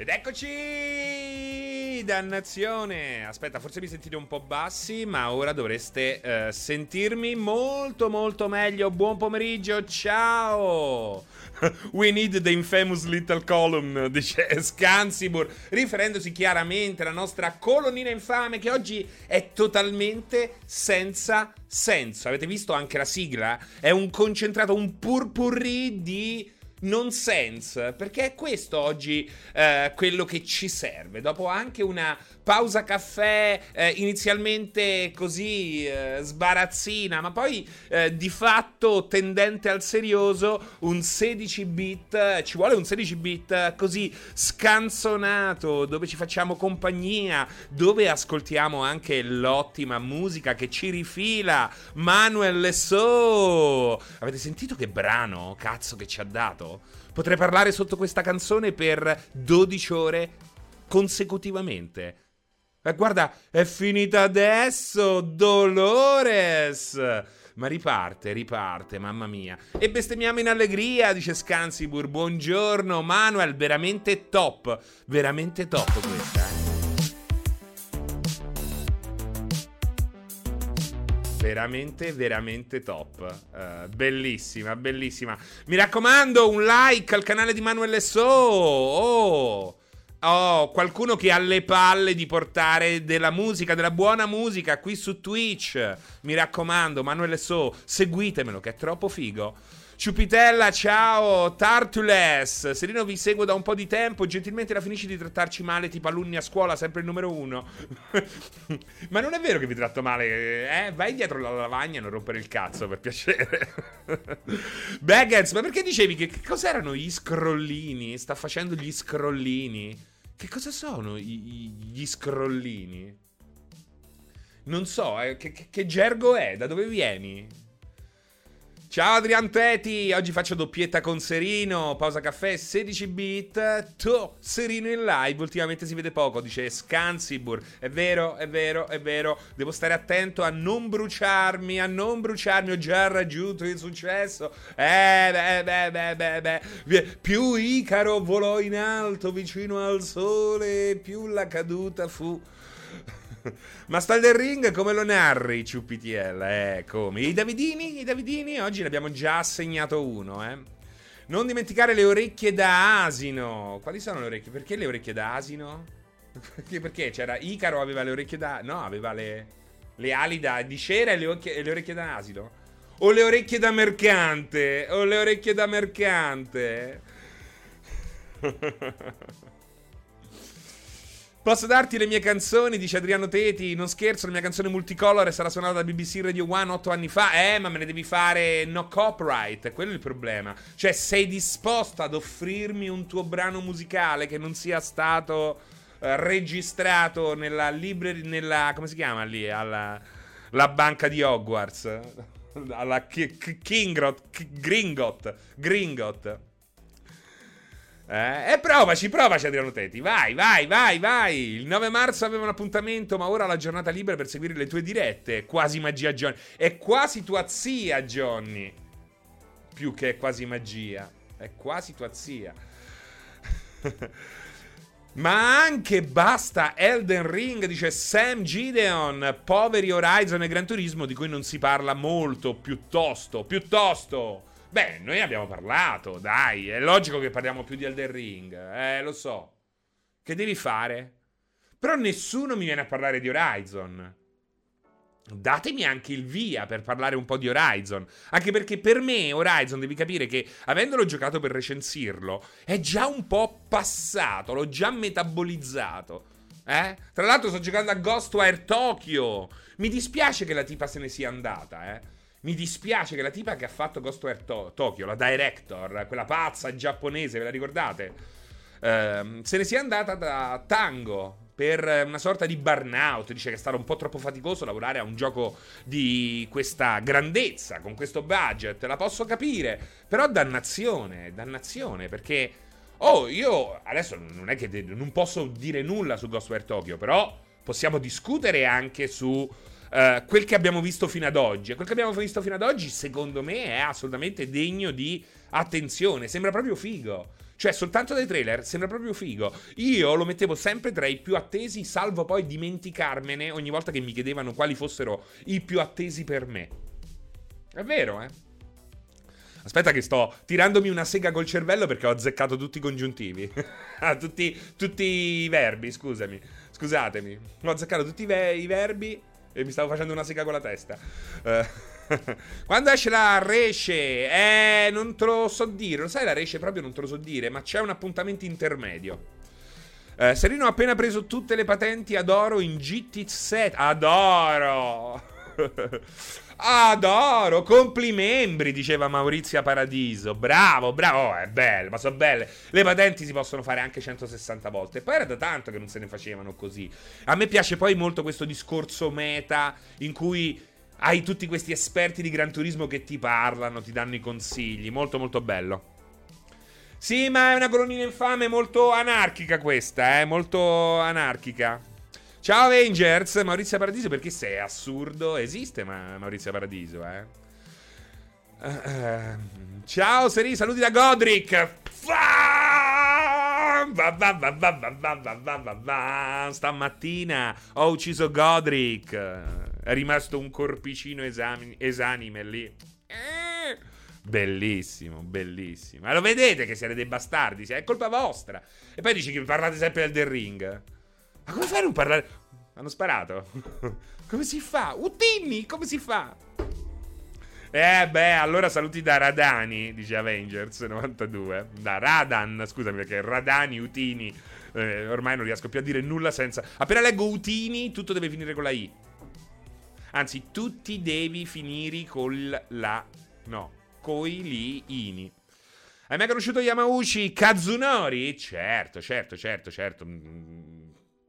Ed eccoci! Dannazione! Aspetta, forse mi sentite un po' bassi, ma ora dovreste uh, sentirmi molto molto meglio. Buon pomeriggio, ciao! We need the infamous little column, dice Scansibur, riferendosi chiaramente alla nostra colonnina infame che oggi è totalmente senza senso. Avete visto anche la sigla? È un concentrato, un purpurri di nonsense, perché è questo oggi eh, quello che ci serve. Dopo anche una pausa caffè eh, inizialmente così eh, sbarazzina, ma poi eh, di fatto tendente al serioso, un 16 bit, ci vuole un 16 bit così scanzonato, dove ci facciamo compagnia, dove ascoltiamo anche l'ottima musica che ci rifila Manuel Lesso. Avete sentito che brano, cazzo, che ci ha dato? Potrei parlare sotto questa canzone per 12 ore consecutivamente. Eh, guarda, è finita adesso, Dolores! Ma riparte, riparte, mamma mia. E bestemmiamo in allegria, dice Scansibur. Buongiorno, Manuel, veramente top. Veramente top questa, eh. veramente, veramente top. Uh, bellissima, bellissima. Mi raccomando, un like al canale di Manuel So. Oh. Oh, qualcuno che ha le palle di portare della musica, della buona musica qui su Twitch. Mi raccomando, Manuele So, seguitemelo che è troppo figo. Ciupitella, ciao, Tartules. Serino vi seguo da un po' di tempo. Gentilmente la finisci di trattarci male, tipo alunni a scuola, sempre il numero uno. ma non è vero che vi tratto male, eh? Vai dietro la lavagna e non rompere il cazzo, per piacere. Baggers, ma perché dicevi che, che cos'erano gli scrollini? Sta facendo gli scrollini. Che cosa sono i, gli scrollini? Non so, eh, che, che, che gergo è? Da dove vieni? Ciao Adrian Teti, oggi faccio doppietta con Serino, pausa caffè 16 bit, to, Serino in live, ultimamente si vede poco, dice Scansibur, è vero, è vero, è vero, devo stare attento a non bruciarmi, a non bruciarmi, ho già raggiunto il successo, eh beh beh beh beh beh, più Icaro volò in alto vicino al sole, più la caduta fu... Ma sta del ring come lo narri, CPTL? Eh, come? I Davidini? I Davidini? Oggi ne abbiamo già assegnato uno, eh. Non dimenticare le orecchie da asino. Quali sono le orecchie? Perché le orecchie da asino? Perché, perché c'era Icaro aveva le orecchie da... No, aveva le, le ali da, di cera e le, occhie, e le orecchie da asino. O le orecchie da mercante. O le orecchie da mercante. Posso darti le mie canzoni, dice Adriano Teti. Non scherzo, la mia canzone multicolore sarà suonata da BBC Radio One otto anni fa. Eh, ma me ne devi fare no copyright. Quello è il problema. Cioè, sei disposto ad offrirmi un tuo brano musicale che non sia stato eh, registrato nella library. nella. come si chiama lì? Alla la banca di Hogwarts. Alla Kingrot. Gringot. Gringot. Eh, e provaci, provaci Adriano Tetti. Vai, vai, vai, vai. Il 9 marzo aveva un appuntamento, ma ora ho la giornata libera per seguire le tue dirette. Quasi magia, Johnny. È quasi tua zia, Johnny. Più che quasi magia. È quasi tua zia. Ma anche basta Elden Ring, dice Sam Gideon. Poveri Horizon e Gran Turismo di cui non si parla molto. Piuttosto, piuttosto. Beh, noi abbiamo parlato, dai, è logico che parliamo più di Elden Ring, eh, lo so. Che devi fare? Però nessuno mi viene a parlare di Horizon. Datemi anche il via per parlare un po' di Horizon. Anche perché per me Horizon devi capire che, avendolo giocato per recensirlo, è già un po' passato, l'ho già metabolizzato. Eh? Tra l'altro sto giocando a Ghostwire Tokyo. Mi dispiace che la tipa se ne sia andata, eh. Mi dispiace che la tipa che ha fatto Ghostware to- Tokyo, la director, quella pazza giapponese, ve la ricordate? Uh, se ne sia andata da Tango per una sorta di burnout. Dice che è stato un po' troppo faticoso lavorare a un gioco di questa grandezza, con questo budget. La posso capire. Però dannazione, dannazione, perché... Oh, io adesso non è che non posso dire nulla su Ghostware Tokyo, però possiamo discutere anche su uh, quel che abbiamo visto fino ad oggi. E quel che abbiamo visto fino ad oggi, secondo me, è assolutamente degno di attenzione. Sembra proprio figo. Cioè, soltanto dai trailer sembra proprio figo. Io lo mettevo sempre tra i più attesi, salvo poi dimenticarmene ogni volta che mi chiedevano quali fossero i più attesi per me. È vero, eh? Aspetta che sto tirandomi una sega col cervello perché ho azzeccato tutti i congiuntivi. Ah, tutti, tutti, i verbi, scusami. Scusatemi. Ho azzeccato tutti i, ve- i, verbi e mi stavo facendo una sega con la testa. Uh, quando esce la Resce? Eh, non te lo so dire. Lo sai, la Resce proprio non te lo so dire, ma c'è un appuntamento intermedio. Uh, Serino ha appena preso tutte le patenti ad oro in GT7. Adoro! Adoro, complimenti, diceva Maurizia Paradiso. Bravo, bravo, oh, è bello, ma sono belle. Le patenti si possono fare anche 160 volte. Poi era da tanto che non se ne facevano così. A me piace poi molto questo discorso meta in cui hai tutti questi esperti di Gran Turismo che ti parlano, ti danno i consigli. Molto, molto bello. Sì, ma è una colonnina infame molto anarchica questa, eh? Molto anarchica. Ciao Avengers, Maurizio Paradiso, perché sei assurdo? Esiste ma Maurizio Paradiso, eh? Uh, uh, ciao Seri, saluti da Godric. Stamattina ho ucciso Godric. È rimasto un corpicino esami- esanime lì. Eh, bellissimo, bellissimo. Ma lo vedete che siete dei bastardi? È colpa vostra. E poi dici che parlate sempre del The Ring. Ma come fai a non parlare? Hanno sparato. come si fa? Utini, come si fa? Eh beh, allora saluti da Radani, dice Avengers 92. Da Radan, scusami perché Radani, Utini. Eh, ormai non riesco più a dire nulla senza... Appena leggo Utini, tutto deve finire con la I. Anzi, tutti devi finire con la... No, coi li ini. Hai mai conosciuto Yamauchi Kazunori? Certo, certo, certo, certo.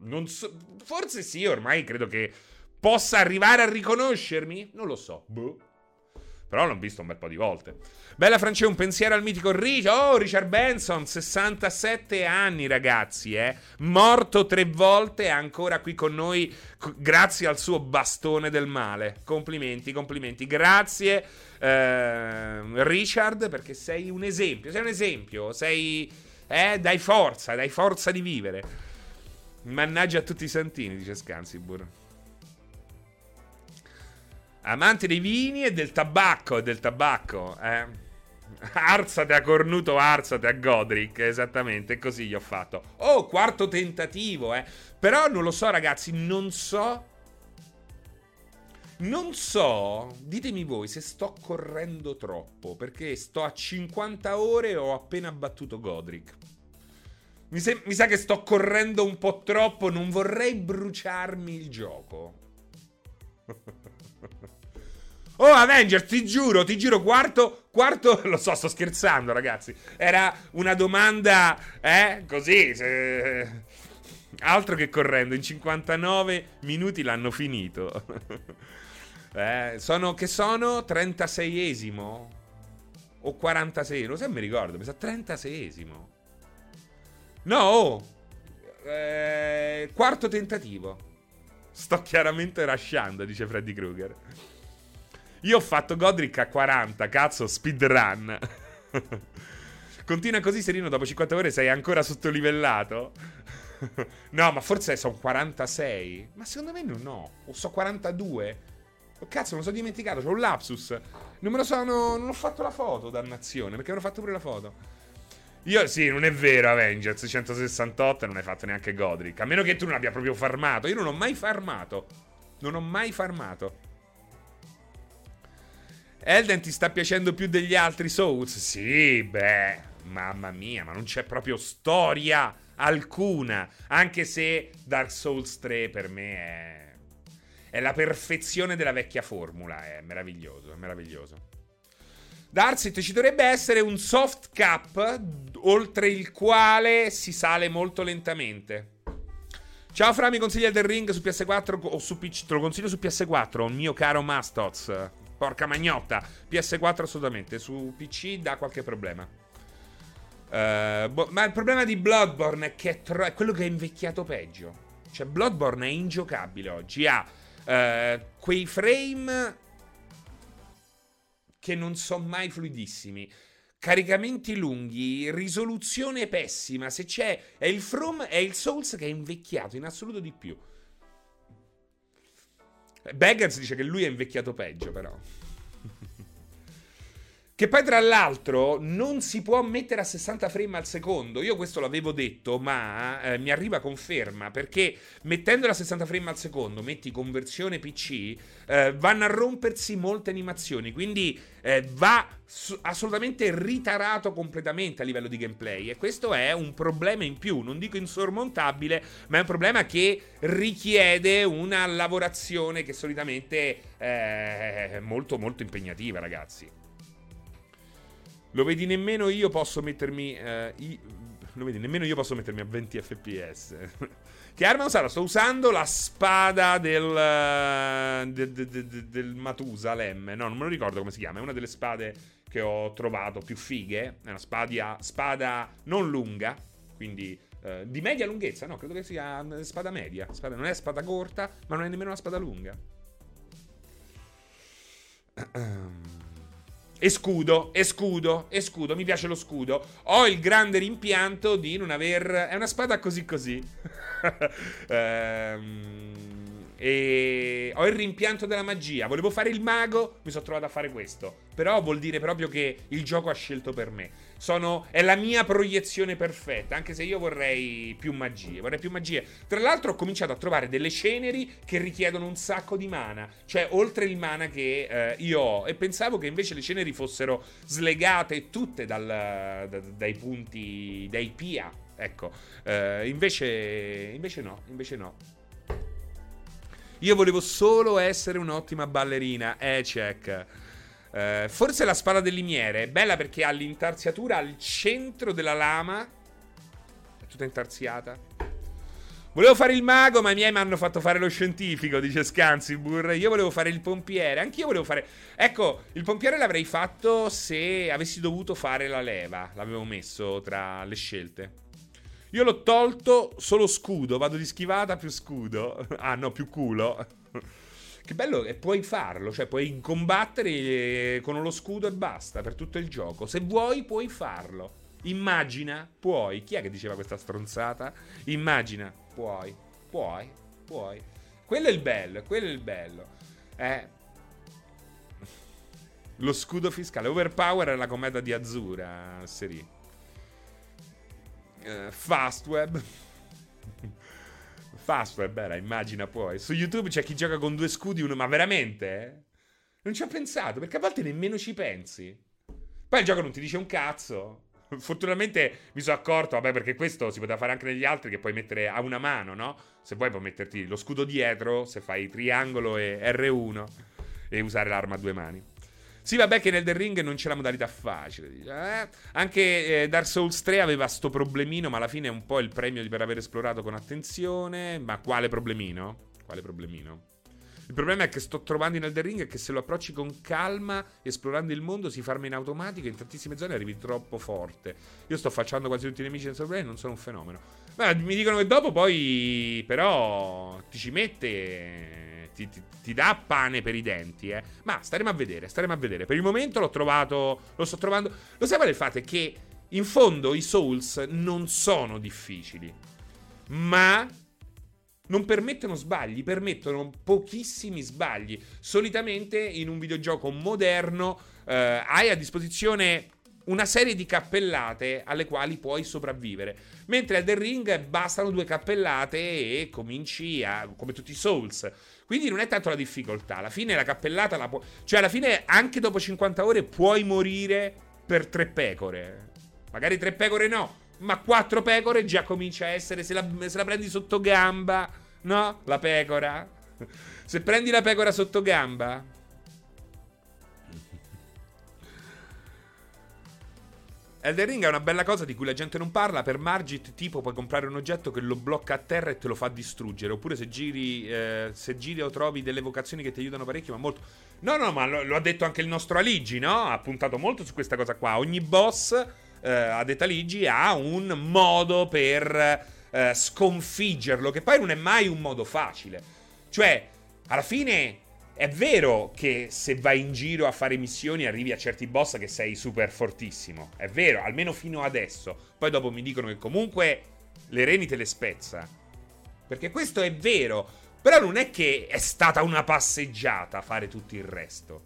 Mm, So, forse sì, ormai credo che possa arrivare a riconoscermi. Non lo so. Boh. Però l'ho visto un bel po' di volte. Bella Francia, un pensiero al mitico Richard. Oh, Richard Benson, 67 anni, ragazzi, eh. Morto tre volte ancora qui con noi c- grazie al suo bastone del male. Complimenti, complimenti. Grazie, eh, Richard, perché sei un esempio. Sei un esempio. Sei... Eh, dai forza, dai forza di vivere. Mannaggia a tutti i santini, dice Scansibur. Amante dei vini e del tabacco, e del tabacco, eh. Arzate a cornuto, arzate a Godric, esattamente, così gli ho fatto. Oh, quarto tentativo, eh. Però non lo so, ragazzi, non so... Non so, ditemi voi se sto correndo troppo, perché sto a 50 ore e ho appena battuto Godric. Mi, se- mi sa che sto correndo un po' troppo, non vorrei bruciarmi il gioco. Oh, Avengers, ti giuro, ti giuro, quarto, quarto, lo so, sto scherzando, ragazzi. Era una domanda, eh, così, se... altro che correndo, in 59 minuti l'hanno finito. eh, sono, che sono 36esimo? O 46, non so se mi ricordo, mi sa 36esimo. No! Eh, quarto tentativo. Sto chiaramente rasciando, dice Freddy Krueger. Io ho fatto Godric a 40, cazzo, speedrun. Continua così, Serino, dopo 50 ore sei ancora sottolivellato? no, ma forse sono 46. Ma secondo me no. O so 42. Oh, cazzo, me lo sono dimenticato, c'ho un lapsus. Non me lo sono... Non ho fatto la foto, dannazione, perché avrò fatto pure la foto. Io sì, non è vero Avengers 168 e non hai fatto neanche Godric. A meno che tu non abbia proprio farmato. Io non ho mai farmato. Non ho mai farmato. Elden ti sta piacendo più degli altri Souls? Sì, beh, mamma mia, ma non c'è proprio storia alcuna. Anche se Dark Souls 3 per me è, è la perfezione della vecchia formula. È meraviglioso, è meraviglioso. Darsit ci dovrebbe essere un soft cap oltre il quale si sale molto lentamente. Ciao Fra, mi consiglia del ring su PS4 o su PC? Te lo consiglio su PS4, mio caro Mastoz. Porca magnotta. PS4 assolutamente, su PC dà qualche problema. Uh, bo- ma il problema di Bloodborne è che è, tro- è, quello che è invecchiato peggio. Cioè, Bloodborne è ingiocabile oggi. Ha uh, quei frame che non sono mai fluidissimi. caricamenti lunghi, risoluzione pessima. Se c'è. È il From è il Souls che è invecchiato in assoluto di più. Beggars dice che lui è invecchiato peggio, però. Che poi, tra l'altro, non si può mettere a 60 frame al secondo. Io questo l'avevo detto, ma eh, mi arriva conferma. Perché mettendola a 60 frame al secondo, metti conversione PC, eh, vanno a rompersi molte animazioni. Quindi eh, va assolutamente ritarato completamente a livello di gameplay. E questo è un problema in più. Non dico insormontabile, ma è un problema che richiede una lavorazione che solitamente è molto, molto impegnativa, ragazzi. Lo vedi nemmeno io posso mettermi. Uh, i, lo vedi, nemmeno io posso mettermi a 20 fps. che arma usare? Sto usando la spada del. Uh, de, de, de, del Matusalem. No, non me lo ricordo come si chiama. È una delle spade che ho trovato più fighe. È una spada, spada non lunga. Quindi. Uh, di media lunghezza, no, credo che sia spada media. Spada, non è spada corta, ma non è nemmeno una spada lunga. E scudo, e scudo, e scudo, mi piace lo scudo. Ho il grande rimpianto di non aver... È una spada così così. ehm... E ho il rimpianto della magia. Volevo fare il mago, mi sono trovato a fare questo. Però vuol dire proprio che il gioco ha scelto per me. Sono, è la mia proiezione perfetta, anche se io vorrei più magie. Vorrei più magie. Tra l'altro ho cominciato a trovare delle ceneri che richiedono un sacco di mana. Cioè, oltre il mana che eh, io ho. E pensavo che invece le ceneri fossero slegate tutte dal, da, dai punti, dai PIA. Ecco, eh, invece, invece no, invece no. Io volevo solo essere un'ottima ballerina. Eh, check. Eh, forse la spada del limiere è bella perché ha l'intarsiatura al centro della lama. È tutta intarsiata. Volevo fare il mago, ma i miei mi hanno fatto fare lo scientifico, dice Scansibur. Io volevo fare il pompiere. Anch'io volevo fare. Ecco, il pompiere l'avrei fatto se avessi dovuto fare la leva. L'avevo messo tra le scelte. Io l'ho tolto solo scudo, vado di schivata più scudo. ah no, più culo. Che bello, e puoi farlo, cioè puoi combattere eh, con lo scudo e basta per tutto il gioco. Se vuoi puoi farlo. Immagina, puoi. Chi è che diceva questa stronzata? Immagina, puoi, puoi, puoi. Quello è il bello, quello è il bello. Eh. Lo scudo fiscale. Overpower è la commedia di Azzura, Seri uh, Fastweb. Fastweb era, immagina poi. Su YouTube c'è chi gioca con due scudi, uno, ma veramente? Eh? Non ci ho pensato, perché a volte nemmeno ci pensi. Poi il gioco non ti dice un cazzo. Fortunatamente mi sono accorto, vabbè, perché questo si poteva fare anche negli altri, che puoi mettere a una mano, no? Se vuoi puoi metterti lo scudo dietro, se fai triangolo e R1 e usare l'arma a due mani. Sì, vabbè, che nel The Ring non c'è la modalità facile. Eh? Anche eh, Dark Souls 3 aveva sto problemino, ma alla fine è un po' il premio per aver esplorato con attenzione. Ma quale problemino? Quale problemino? Il problema è che sto trovando in Elder Ring è che se lo approcci con calma, esplorando il mondo, si farma in automatico e in tantissime zone arrivi troppo forte. Io sto facendo quasi tutti i nemici senza problemi, non sono un fenomeno. Ma mi dicono che dopo poi, però, ti ci mette ti, ti, ti, dà pane per i denti, eh. Ma staremo a vedere, staremo a vedere. Per il momento l'ho trovato, lo sto trovando. Lo sai qual è il fatto? È che in fondo i Souls non sono difficili, ma non permettono sbagli, permettono pochissimi sbagli. Solitamente in un videogioco moderno eh, hai a disposizione una serie di cappellate alle quali puoi sopravvivere. Mentre a The Ring bastano due cappellate e cominci a. come tutti i Souls. Quindi non è tanto la difficoltà. Alla fine la cappellata la puoi. Cioè, alla fine, anche dopo 50 ore, puoi morire per tre pecore. Magari tre pecore no, ma quattro pecore già comincia a essere. Se la, se la prendi sotto gamba, no? La pecora. Se prendi la pecora sotto gamba, Elden Ring è una bella cosa di cui la gente non parla. Per Margit, tipo, puoi comprare un oggetto che lo blocca a terra e te lo fa distruggere. Oppure se giri, eh, se giri o trovi delle vocazioni che ti aiutano parecchio, ma molto. No, no, ma lo, lo ha detto anche il nostro Aligi, no? Ha puntato molto su questa cosa qua. Ogni boss, eh, a detta Aligi, ha un modo per eh, sconfiggerlo, che poi non è mai un modo facile. Cioè, alla fine è vero che se vai in giro a fare missioni arrivi a certi boss che sei super fortissimo. È vero, almeno fino adesso. Poi dopo mi dicono che comunque le reni te le spezza. Perché questo è vero. Però non è che è stata una passeggiata fare tutto il resto.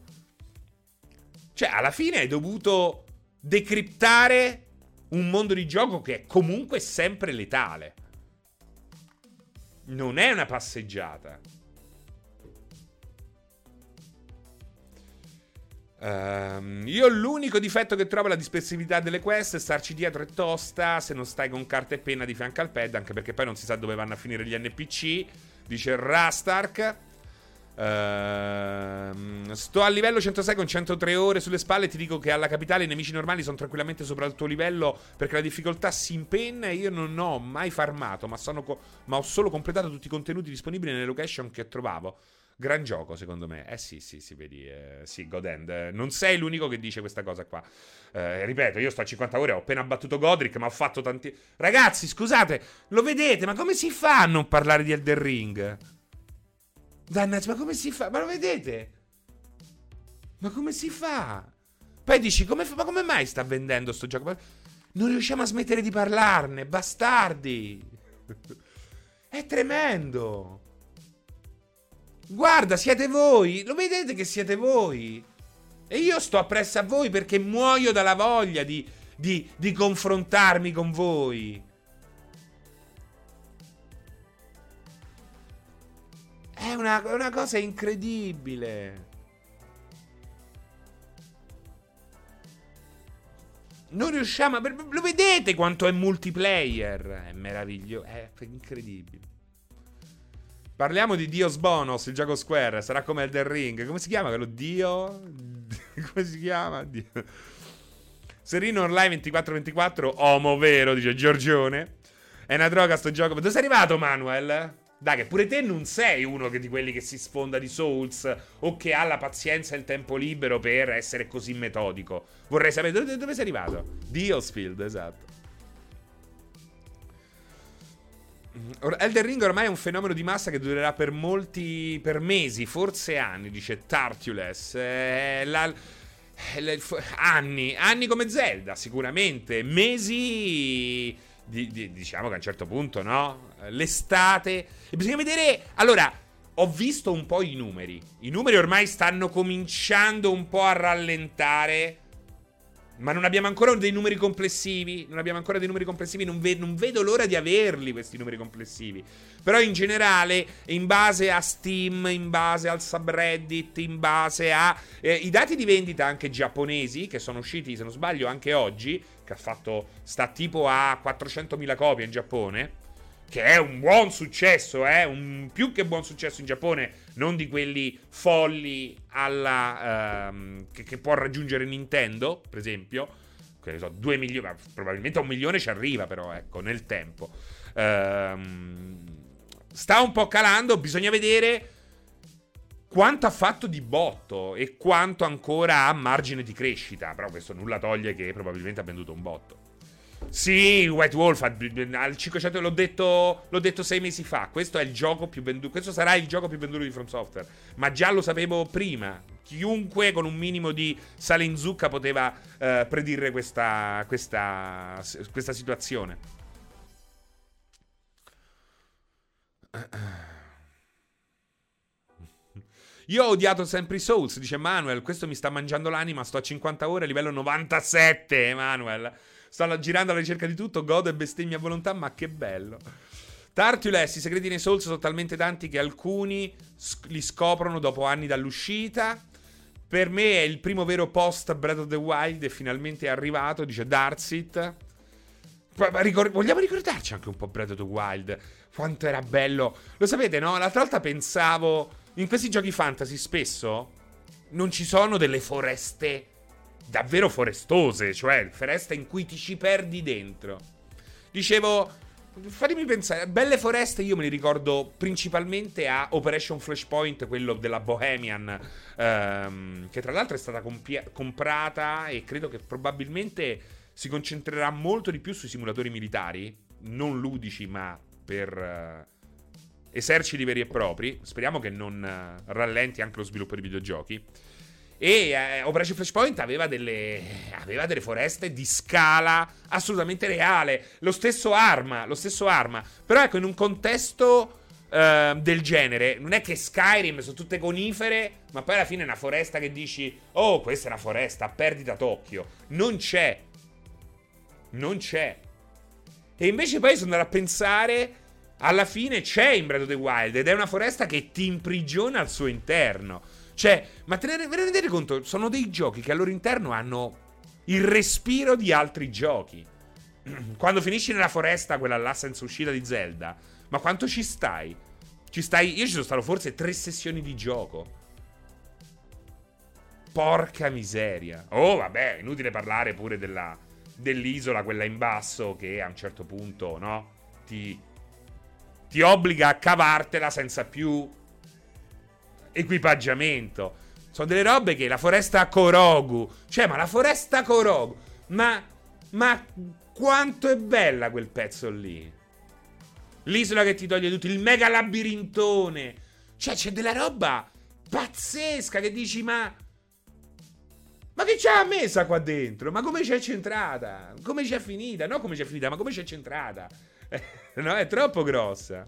Cioè, alla fine hai dovuto decriptare un mondo di gioco che è comunque sempre letale. Non è una passeggiata. Um, io l'unico difetto che trovo è la dispersività delle quest. Starci dietro è tosta se non stai con carta e penna di fianco al pad, anche perché poi non si sa dove vanno a finire gli NPC. Dice Rastark. Uh, sto a livello 106 con 103 ore sulle spalle. Ti dico che alla capitale i nemici normali sono tranquillamente sopra il tuo livello perché la difficoltà si impenna. E io non ho mai farmato, ma, co- ma ho solo completato tutti i contenuti disponibili nelle location che trovavo. Gran gioco, secondo me. Eh sì, sì, si vedi. Eh, sì, God End. Non sei l'unico che dice questa cosa qua. Eh, ripeto, io sto a 50 ore, ho appena battuto Godric, ma ho fatto tanti... Ragazzi, scusate, lo vedete? Ma come si fa a non parlare di Elden Ring? Dannaggia, ma come si fa? Ma lo vedete? Ma come si fa? Poi dici, come fa? ma come mai sta vendendo sto gioco? Ma non riusciamo a smettere di parlarne, bastardi! È tremendo! Guarda, siete voi. Lo vedete che siete voi? E io sto appresso a voi perché muoio dalla voglia di, di, di confrontarmi con voi. È una, è una cosa incredibile. Non riusciamo a... Lo vedete quanto è multiplayer? È meraviglioso, è incredibile. Parliamo di Dios Bonos, il gioco Square. Sarà come Elden Ring. Come si chiama quello? Dio? come si chiama? Dio. Serino Online 2424, Omo vero, dice Giorgione. È una droga sto gioco. Dove sei arrivato, Manuel? Dai, che pure te non sei uno di quelli che si sfonda di Souls o che ha la pazienza e il tempo libero per essere così metodico. Vorrei sapere dove, dove sei arrivato. Diosfield, esatto. Elden Ring ormai è un fenomeno di massa che durerà per molti, per mesi, forse anni, dice Tartules. Eh, la, la, anni, anni come Zelda, sicuramente. Mesi, di, di, diciamo che a un certo punto, no? L'estate. E bisogna vedere... Allora, ho visto un po' i numeri. I numeri ormai stanno cominciando un po' a rallentare ma non abbiamo ancora dei numeri complessivi. Non abbiamo ancora dei numeri complessivi. Non, ve- non, vedo l'ora di averli questi numeri complessivi. Però in generale, in base a Steam, in base al subreddit, in base a eh, i dati di vendita anche giapponesi, che sono usciti, se non sbaglio, anche oggi, che ha fatto. sta tipo a 400.000 copie in Giappone che è un buon successo, eh? un più che buon successo in Giappone, non di quelli folli alla, ehm, che, che, può raggiungere Nintendo, per esempio, che so, 2 milioni, probabilmente a un milione ci arriva però, ecco, nel tempo. Ehm, sta un po' calando, bisogna vedere quanto ha fatto di botto e quanto ancora ha margine di crescita, però questo nulla toglie che probabilmente ha venduto un botto. Sì, White Wolf al 500 l'ho detto, l'ho detto sei mesi fa. Questo venduto. Questo sarà il gioco più venduto di From Software. Ma già lo sapevo prima. Chiunque con un minimo di sale in zucca poteva uh, predire questa, questa, questa situazione. Io ho odiato sempre i Souls, dice Manuel. Questo mi sta mangiando l'anima. Sto a 50 ore, livello 97, Manuel. Sto girando alla ricerca di tutto, godo e bestemmia a volontà, ma che bello. Tartules, i segreti nei Souls sono talmente tanti che alcuni li scoprono dopo anni dall'uscita. Per me è il primo vero post Breath of the Wild e finalmente è arrivato, dice Darsit. Vogliamo ricordarci anche un po' Breath of the Wild? Quanto era bello. Lo sapete, no? L'altra volta pensavo... In questi giochi fantasy spesso non ci sono delle foreste davvero forestose, cioè foreste in cui ti ci perdi dentro. Dicevo, fatemi pensare, belle foreste io me li ricordo principalmente a Operation Flashpoint, quello della Bohemian, ehm, che tra l'altro è stata compia- comprata e credo che probabilmente si concentrerà molto di più sui simulatori militari, non ludici ma per... Uh, eserciti veri e propri. Speriamo che non uh, rallenti anche lo sviluppo di videogiochi. E eh, Operation Flashpoint aveva delle, aveva delle foreste di scala assolutamente reale. Lo stesso arma, lo stesso arma. Però ecco, in un contesto uh, del genere, non è che Skyrim sono tutte conifere, ma poi alla fine è una foresta che dici, oh, questa è una foresta, perdita d'occhio. Non c'è. Non c'è. E invece poi sono andato a pensare, alla fine c'è in Breath of the Wild ed è una foresta che ti imprigiona al suo interno. Cioè, ma te ne, rendete conto? Sono dei giochi che al loro interno hanno il respiro di altri giochi. Quando finisci nella foresta, quella là senza uscita di Zelda, ma quanto ci stai? Ci stai. Io ci sono stato forse tre sessioni di gioco. Porca miseria. Oh, vabbè, inutile parlare pure della, dell'isola, quella in basso, che a un certo punto, no? Ti, ti obbliga a cavartela senza più equipaggiamento. Sono delle robe che la foresta Korogu. Cioè, ma la foresta Korogu. Ma. Ma quanto è bella quel pezzo lì. L'isola che ti toglie tutto. Il mega labirintone. Cioè, c'è della roba pazzesca che dici, ma. Ma che c'ha messa qua dentro? Ma come c'è centrata? Come c'è finita? No, come c'è finita, ma come c'è centrata? no, è troppo grossa.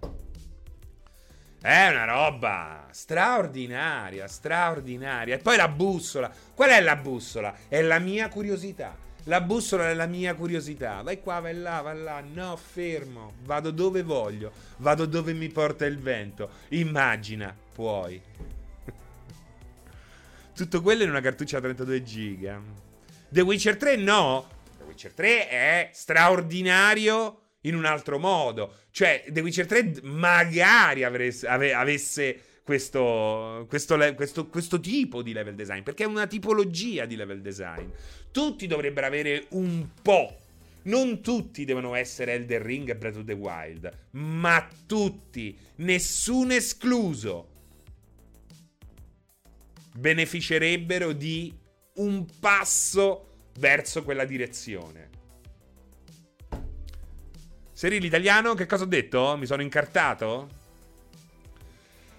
È una roba straordinaria, straordinaria. E poi la bussola. Qual è la bussola? È la mia curiosità. La bussola è la mia curiosità. Vai qua, vai là, vai là. No, fermo. Vado dove voglio. Vado dove mi porta il vento. Immagina, puoi. Tutto quello in una cartuccia 32 giga. The Witcher 3 no. The Witcher 3 è straordinario in un altro modo. Cioè, The Witcher 3 magari avesse, avesse questo, questo, questo, questo, tipo di level design, perché è una tipologia di level design. Tutti dovrebbero avere un po'. Non tutti devono essere Elder Ring e Breath of the Wild, ma tutti, nessuno escluso, beneficerebbero di un passo verso quella direzione. Seri l'italiano, che cosa ho detto? Mi sono incartato?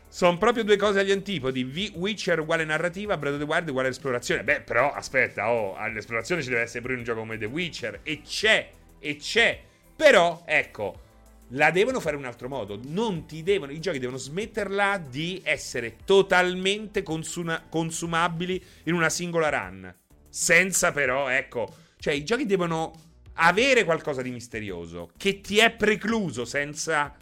Sono proprio due cose agli antipodi. V- Witcher uguale narrativa, Breath of the Wild uguale esplorazione. Beh, però, aspetta, oh, all'esplorazione ci deve essere pure un gioco come The Witcher. E c'è, e c'è. Però, ecco, la devono fare in un altro modo. Non ti devono, i giochi devono smetterla di essere totalmente consuma- consumabili in una singola run. Senza però, ecco, cioè i giochi devono avere qualcosa di misterioso che ti è precluso senza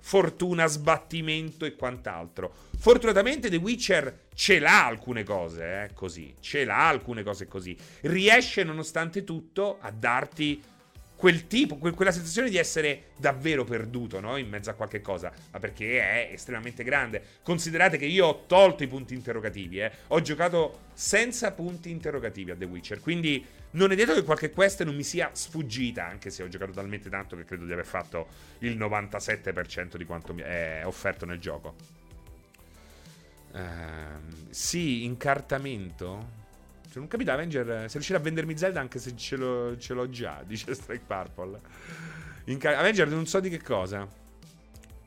fortuna, sbattimento e quant'altro. Fortunatamente The Witcher ce l'ha alcune cose, eh, così. Ce l'ha alcune cose così. Riesce nonostante tutto a darti quel tipo, que- quella sensazione di essere davvero perduto, no? In mezzo a qualche cosa, ma perché è estremamente grande. Considerate che io ho tolto i punti interrogativi, eh. Ho giocato senza punti interrogativi a The Witcher, quindi non è detto che qualche quest non mi sia sfuggita, anche se ho giocato talmente tanto che credo di aver fatto il 97% di quanto mi è offerto nel gioco. Uh, sì, incartamento. Cioè, non capito, Avenger. Se riuscire a vendermi Zelda anche se ce l'ho, ce l'ho già, dice Strike Purple. Inca- Avenger, non so di che cosa.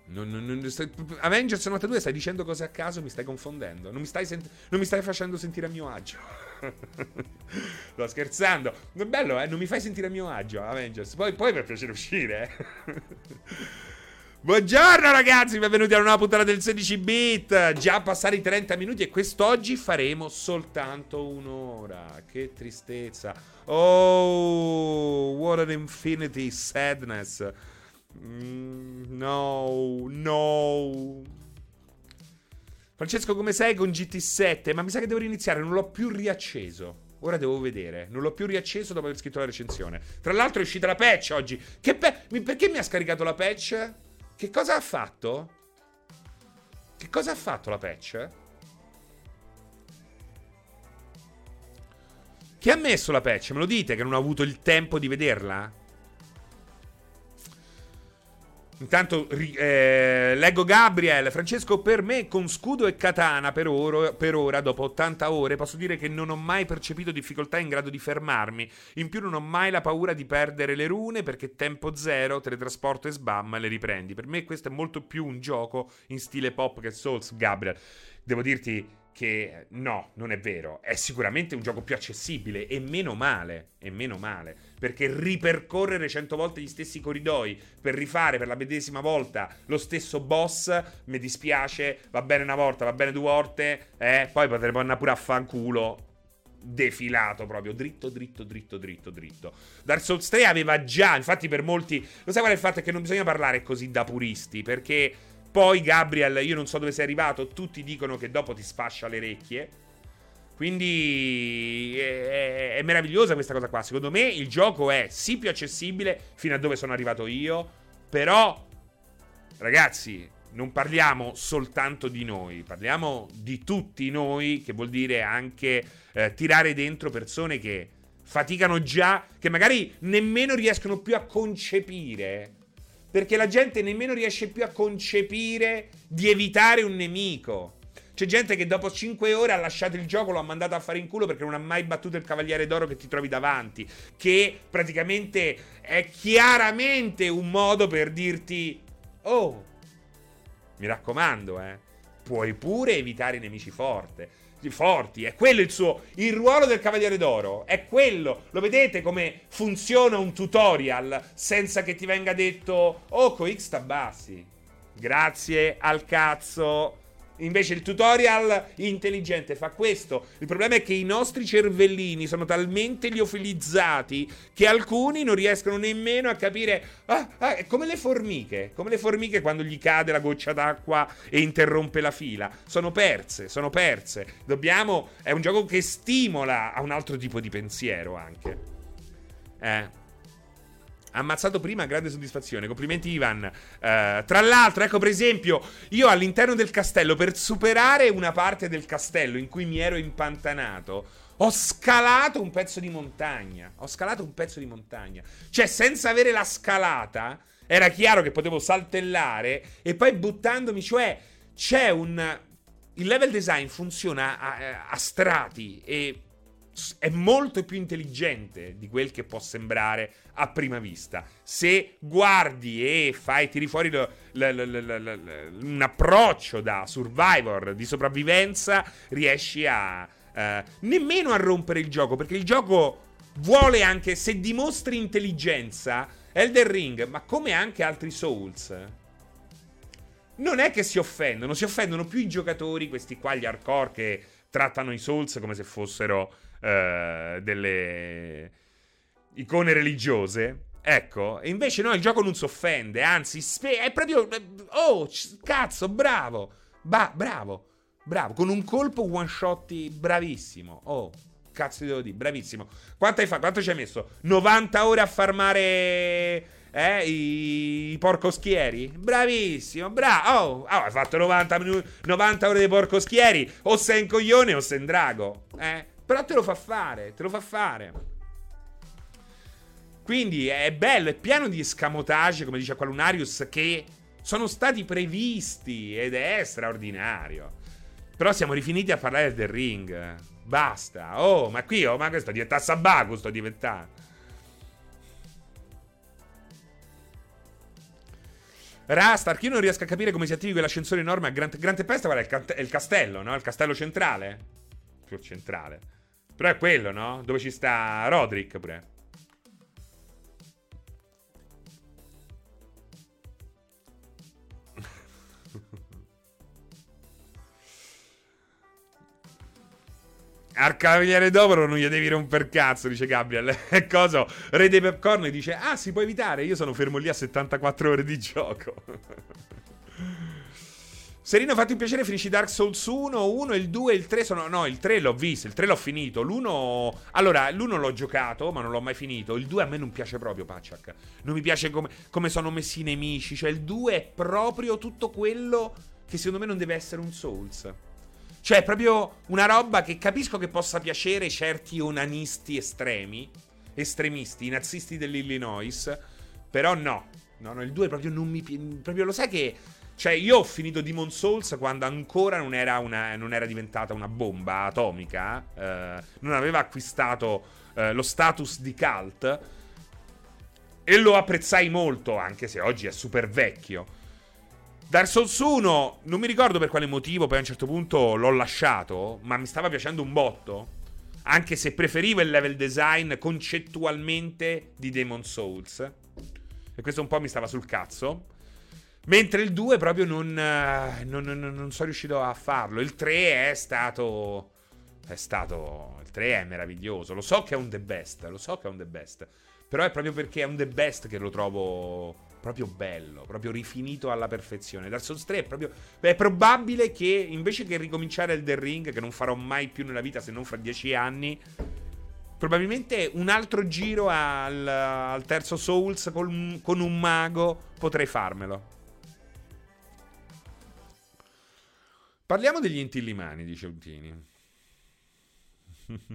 Non, non, non, stai, Avengers 92 stai dicendo cose a caso, mi stai confondendo. Non mi stai, sent- non mi stai facendo sentire a mio agio. Sto scherzando. Bello, eh? Non mi fai sentire a mio agio, Avengers. Poi, poi per piacere uscire, eh? Buongiorno ragazzi, benvenuti a una nuova puntata del 16 bit. Già passati i 30 minuti e quest'oggi faremo soltanto un'ora. Che tristezza. Oh, what an infinity sadness. Mm, no, no. Francesco, come sei con GT7? Ma mi sa che devo riniziare, non l'ho più riacceso. Ora devo vedere. Non l'ho più riacceso dopo aver scritto la recensione. Tra l'altro è uscita la patch oggi. Che pe- perché mi ha scaricato la patch? Che cosa ha fatto? Che cosa ha fatto la patch? Che ha messo la patch? Me lo dite che non ho avuto il tempo di vederla? Intanto eh, leggo Gabriel, Francesco, per me con scudo e katana per, oro, per, ora, dopo 80 ore, posso dire che non ho mai percepito difficoltà in grado di fermarmi. In più non ho mai la paura di perdere le rune perché tempo zero, teletrasporto e sbam le riprendi. Per me questo è molto più un gioco in stile pop che Souls, Gabriel. Devo dirti che no, non è vero. È sicuramente un gioco più accessibile e meno male, e meno male, perché ripercorrere cento volte gli stessi corridoi per rifare per la medesima volta lo stesso boss, mi dispiace, va bene una volta, va bene due volte, eh, poi potremmo andare pure a fanculo defilato proprio dritto dritto dritto dritto dritto Dark Souls 3 aveva già infatti per molti lo sai qual è il fatto è che non bisogna parlare così da puristi perché poi Gabriel, io non so dove sei arrivato, tutti dicono che dopo ti sfascia le orecchie. Quindi è, è, meravigliosa questa cosa qua. Secondo me il gioco è sì più accessibile fino a dove sono arrivato io. Però, ragazzi, non parliamo soltanto di noi, parliamo di tutti noi, che vuol dire anche eh, tirare dentro persone che faticano già, che magari nemmeno riescono più a concepire perché la gente nemmeno riesce più a concepire di evitare un nemico. C'è gente che dopo 5 ore ha lasciato il gioco, lo ha mandato a fare in culo perché non ha mai battuto il cavaliere d'oro che ti trovi davanti. Che praticamente è chiaramente un modo per dirti: Oh, mi raccomando, eh, puoi pure evitare i nemici forti forti. È quello il suo. Il ruolo del Cavaliere d'Oro. È quello. Lo vedete come funziona un tutorial senza che ti venga detto: Oh, con X t'abbassi. Grazie al cazzo. Invece il tutorial intelligente fa questo. Il problema è che i nostri cervellini sono talmente liofilizzati che alcuni non riescono nemmeno a capire. Ah, ah, è come le formiche. Come le formiche quando gli cade la goccia d'acqua e interrompe la fila. Sono perse, sono perse. Dobbiamo. È un gioco che stimola a un altro tipo di pensiero anche. Eh. Ammazzato prima, grande soddisfazione. Complimenti, Ivan. Uh, tra l'altro, ecco, per esempio, io all'interno del castello, per superare una parte del castello in cui mi ero impantanato, ho scalato un pezzo di montagna. Ho scalato un pezzo di montagna. Cioè, senza avere la scalata, era chiaro che potevo saltellare e poi buttandomi, cioè, c'è un. Il level design funziona a, a strati e è molto più intelligente di quel che può sembrare a prima vista. Se guardi e fai, tiri fuori lo, lo, lo, un approccio da survivor di sopravvivenza, riesci a eh, nemmeno a rompere il gioco, perché il gioco vuole anche, se dimostri intelligenza, Elden Ring, ma come anche altri Souls. Non è che si offendono, si offendono più i giocatori, questi qua, gli hardcore, che trattano i Souls come se fossero uh, delle icone religiose. Ecco, e invece no, il gioco non si offende, anzi, spe- è proprio... Oh, cazzo, bravo! Ba- bravo, bravo, con un colpo one shot bravissimo. Oh, cazzo ti devo dire, bravissimo. Quanto hai fatto? Quanto ci hai messo? 90 ore a farmare... Eh, i, i porcoschieri? Bravissimo, bravo. Oh, oh, hai fatto 90, minuti, 90 ore di porcoschieri. O sei un coglione o sei un drago. Eh, però te lo fa fare, te lo fa fare. Quindi è bello, è pieno di escamotage, come dice Qualunarius, che sono stati previsti ed è straordinario. Però siamo rifiniti a parlare del ring. Basta. Oh, ma qui, oh, ma questo diventa Sabaku, sto diventando. Rastark, io non riesco a capire come si attivi quell'ascensore enorme a Grand, Grand Tempesta, guarda, è il castello, no? Il castello centrale. Più centrale. Però è quello, no? Dove ci sta Roderick pure. Arcavaliere d'Oro non gli devi romper cazzo, dice Gabriel. E cosa? Re dei Popcorn dice: Ah, si può evitare. Io sono fermo lì a 74 ore di gioco. Serino, fatti un piacere, finisci Dark Souls 1, 1, il 2, il 3 sono... No, il 3 l'ho visto, il 3 l'ho finito, l'1... Allora, l'1 l'ho giocato, ma non l'ho mai finito. Il 2 a me non piace proprio, Pachak. Non mi piace come, come sono messi i nemici. Cioè, il 2 è proprio tutto quello che secondo me non deve essere un Souls. Cioè, è proprio una roba che capisco che possa piacere certi onanisti estremi, estremisti, i nazisti dell'Illinois, però no. No, no, il 2 proprio non mi... Proprio lo sai che... Cioè, io ho finito Demon Souls quando ancora non era, una, non era diventata una bomba atomica. Eh, non aveva acquistato eh, lo status di cult. E lo apprezzai molto, anche se oggi è super vecchio. Dark Souls 1, non mi ricordo per quale motivo, poi a un certo punto l'ho lasciato, ma mi stava piacendo un botto. Anche se preferivo il level design concettualmente di Demon Souls. E questo un po' mi stava sul cazzo. Mentre il 2 proprio non, eh, non, non, non sono riuscito a farlo. Il 3 è stato. È stato. Il 3 è meraviglioso. Lo so che è un the best. Lo so che è un the best. Però è proprio perché è un the best che lo trovo proprio bello, proprio rifinito alla perfezione. Dark Souls 3 è proprio. È probabile che invece che ricominciare il The Ring, che non farò mai più nella vita se non fra dieci anni. Probabilmente un altro giro al, al terzo Souls con, con un mago potrei farmelo. Parliamo degli intillimani, dice Utini.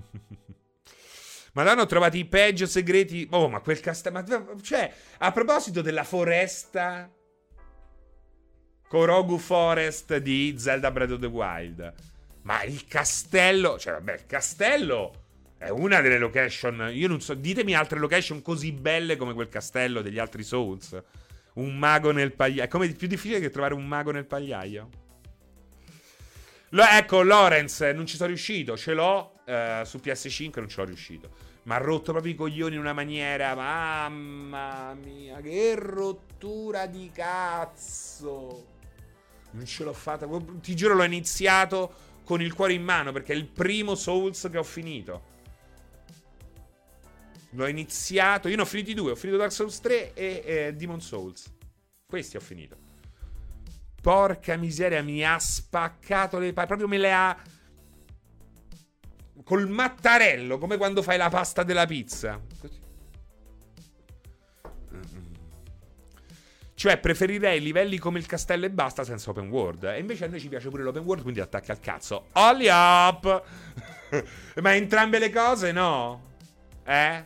Madonna, ho trovato i peggio segreti. Oh, ma quel castello. Cioè, a proposito della foresta. Korogu Forest di Zelda Breath of the Wild. Ma il castello. Cioè, vabbè, il castello è una delle location. Io non so. Ditemi altre location così belle come quel castello degli altri Souls. Un mago nel pagliaio. È come più difficile che trovare un mago nel pagliaio. Lo, ecco, Lorenz, non ci sono riuscito. Ce l'ho uh, su PS5, non ce l'ho riuscito. Ma ha rotto proprio i coglioni in una maniera. Mamma mia, che rottura di cazzo. Non ce l'ho fatta. Ti giuro, l'ho iniziato con il cuore in mano perché è il primo Souls che ho finito. L'ho iniziato. Io ne ho finiti due. Ho finito Dark Souls 3 e eh, Demon Souls. Questi ho finito. Porca miseria, mi ha spaccato le palle. Proprio me le ha. Col mattarello, come quando fai la pasta della pizza. Cioè, preferirei livelli come il castello e basta senza open world. E invece a noi ci piace pure l'open world, quindi attacca al cazzo. Olly up! Ma entrambe le cose no? Eh?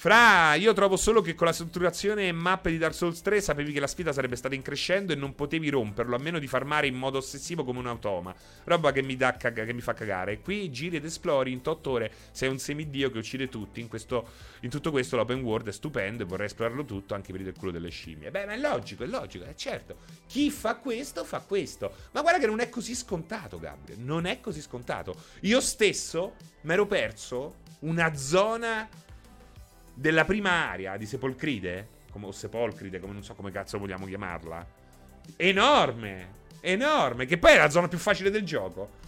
Fra, io trovo solo che con la strutturazione e mappe di Dark Souls 3 sapevi che la sfida sarebbe stata in crescendo e non potevi romperlo, a meno di farmare in modo ossessivo come un automa. Roba che mi, dà caga- che mi fa cagare. Qui giri ed esplori in 8 ore, sei un semidio che uccide tutti. In, questo, in tutto questo l'open world è stupendo e vorrei esplorarlo tutto anche per il culo delle scimmie. Beh, ma è logico, è logico, è certo. Chi fa questo, fa questo. Ma guarda che non è così scontato, Gabriel. Non è così scontato. Io stesso mi ero perso una zona della prima area di Sepolcride, come, o Sepolcride, come non so come cazzo vogliamo chiamarla, enorme, enorme, che poi è la zona più facile del gioco.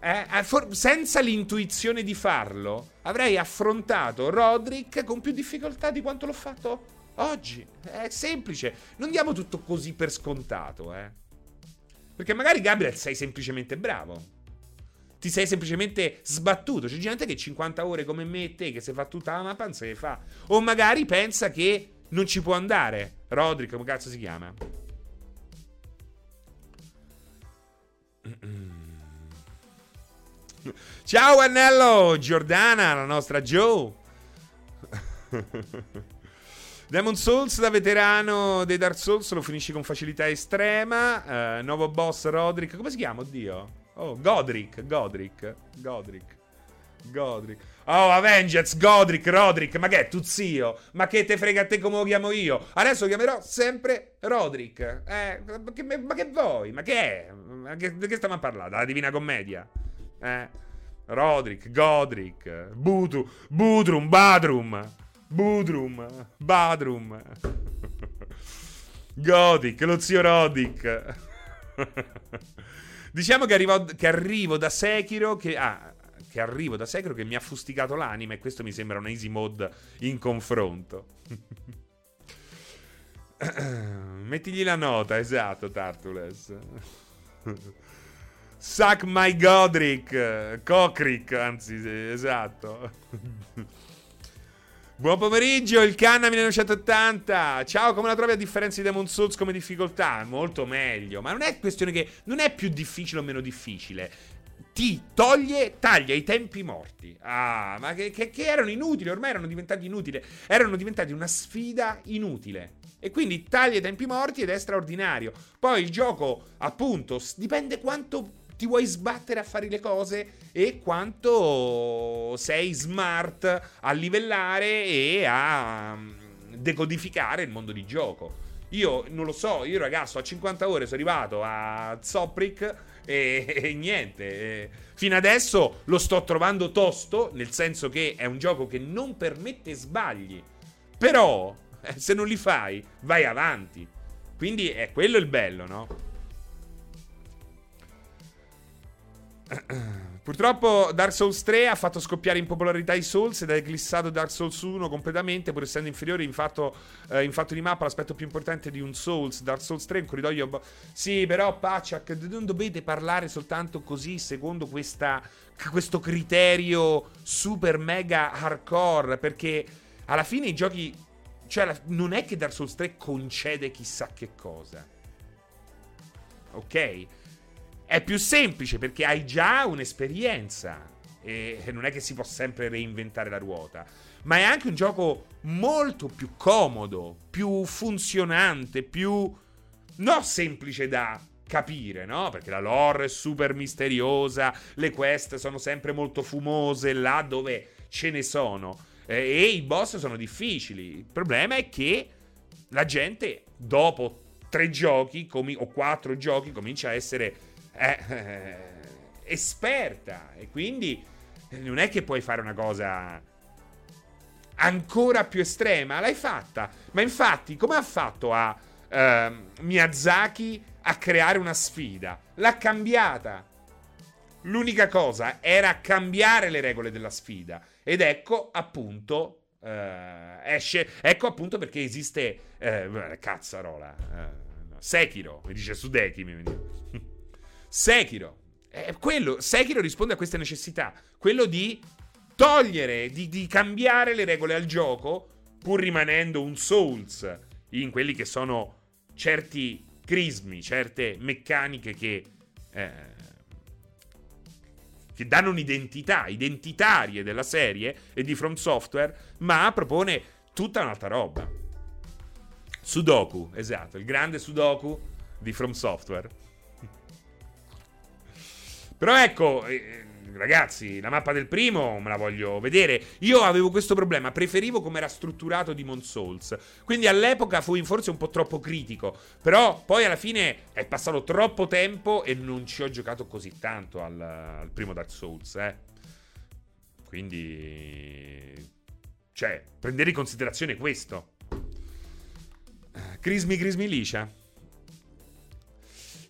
Eh, for- senza l'intuizione di farlo, avrei affrontato Roderick con più difficoltà di quanto l'ho fatto oggi. È semplice, non diamo tutto così per scontato, eh. Perché magari Gabriel sei semplicemente bravo ti sei semplicemente sbattuto. C'è gente che 50 ore come me e te, che si fa tutta la mappa, non se ne fa. O magari pensa che non ci può andare. Rodrick, come cazzo si chiama? Ciao Annello, Giordana, la nostra Joe. Demon Souls da veterano dei Dark Souls lo finisci con facilità estrema. Uh, nuovo boss Roderick. Come si chiama? Oddio. Oh, Godric, Godric, Godric. Godric. Oh, Avengers, Godric, Rodric. Ma che è tu zio? Ma che te frega a te come lo chiamo io? Adesso chiamerò sempre Rodric. Eh, ma che, ma che vuoi? Ma che è? Ma che, di che stiamo a parlare? Dalla Divina Commedia? Eh? Rodric, Godric, Butu, Budrum, Badrum, Budrum, Badrum. Godic, lo zio Rodic. Diciamo che arrivo, che arrivo da Sekiro che... Ah, che arrivo da Sekiro che mi ha fustigato l'anima e questo mi sembra un easy mode in confronto. Mettigli la nota, esatto, Tartules. Suck my Godric, Cocric, anzi, esatto. Buon pomeriggio, il Canna 1980. Ciao, come la trovi a differenza di Demon Souls come difficoltà? Molto meglio. Ma non è questione che. Non è più difficile o meno difficile. ti toglie, taglia i tempi morti. Ah, ma che, che, che, erano inutili, ormai erano diventati inutili. Erano diventati una sfida inutile. E quindi taglia i tempi morti ed è straordinario. Poi il gioco, appunto, dipende quanto ti vuoi sbattere a fare le cose e quanto sei smart a livellare e a mm, decodificare il mondo di gioco. Io non lo so, io ragazzo a 50 ore sono arrivato a Zopric e, e niente. E fino adesso lo sto trovando tosto, nel senso che è un gioco che non permette sbagli. Però, eh, se non li fai, vai avanti. Quindi è quello il bello, no? Purtroppo Dark Souls 3 ha fatto scoppiare in popolarità i Souls ed è glissato Dark Souls 1 completamente, pur essendo inferiore in fatto, eh, in fatto di mappa l'aspetto più importante di un Souls. Dark Souls 3 è un corridoio... Bo- sì, però Pachak, non dovete parlare soltanto così secondo questa, questo criterio super mega hardcore, perché alla fine i giochi... Cioè, non è che Dark Souls 3 concede chissà che cosa. Ok? È più semplice perché hai già un'esperienza e non è che si può sempre reinventare la ruota, ma è anche un gioco molto più comodo, più funzionante, più non semplice da capire, no? Perché la lore è super misteriosa, le quest sono sempre molto fumose là dove ce ne sono e i boss sono difficili. Il problema è che la gente dopo tre giochi com- o quattro giochi comincia a essere è eh, esperta e quindi non è che puoi fare una cosa ancora più estrema, l'hai fatta. Ma infatti, come ha fatto a uh, Miyazaki a creare una sfida? L'ha cambiata. L'unica cosa era cambiare le regole della sfida. Ed ecco appunto. Uh, esce. Ecco appunto perché esiste. Uh, cazzarola. Uh, Sekiro, mi dice Sudeki. Mi Sekiro. È quello, Sekiro risponde a queste necessità. Quello di togliere, di, di cambiare le regole al gioco, pur rimanendo un Souls in quelli che sono certi crismi, certe meccaniche che, eh, che danno un'identità, identitarie della serie e di From Software, ma propone tutta un'altra roba. Sudoku, esatto, il grande Sudoku di From Software. Però ecco, eh, ragazzi, la mappa del primo me la voglio vedere. Io avevo questo problema, preferivo come era strutturato Demon Souls. Quindi all'epoca fui forse un po' troppo critico. Però poi alla fine è passato troppo tempo e non ci ho giocato così tanto al, al primo Dark Souls, eh. Quindi... Cioè, prendere in considerazione questo. Crismi Crismi Licia.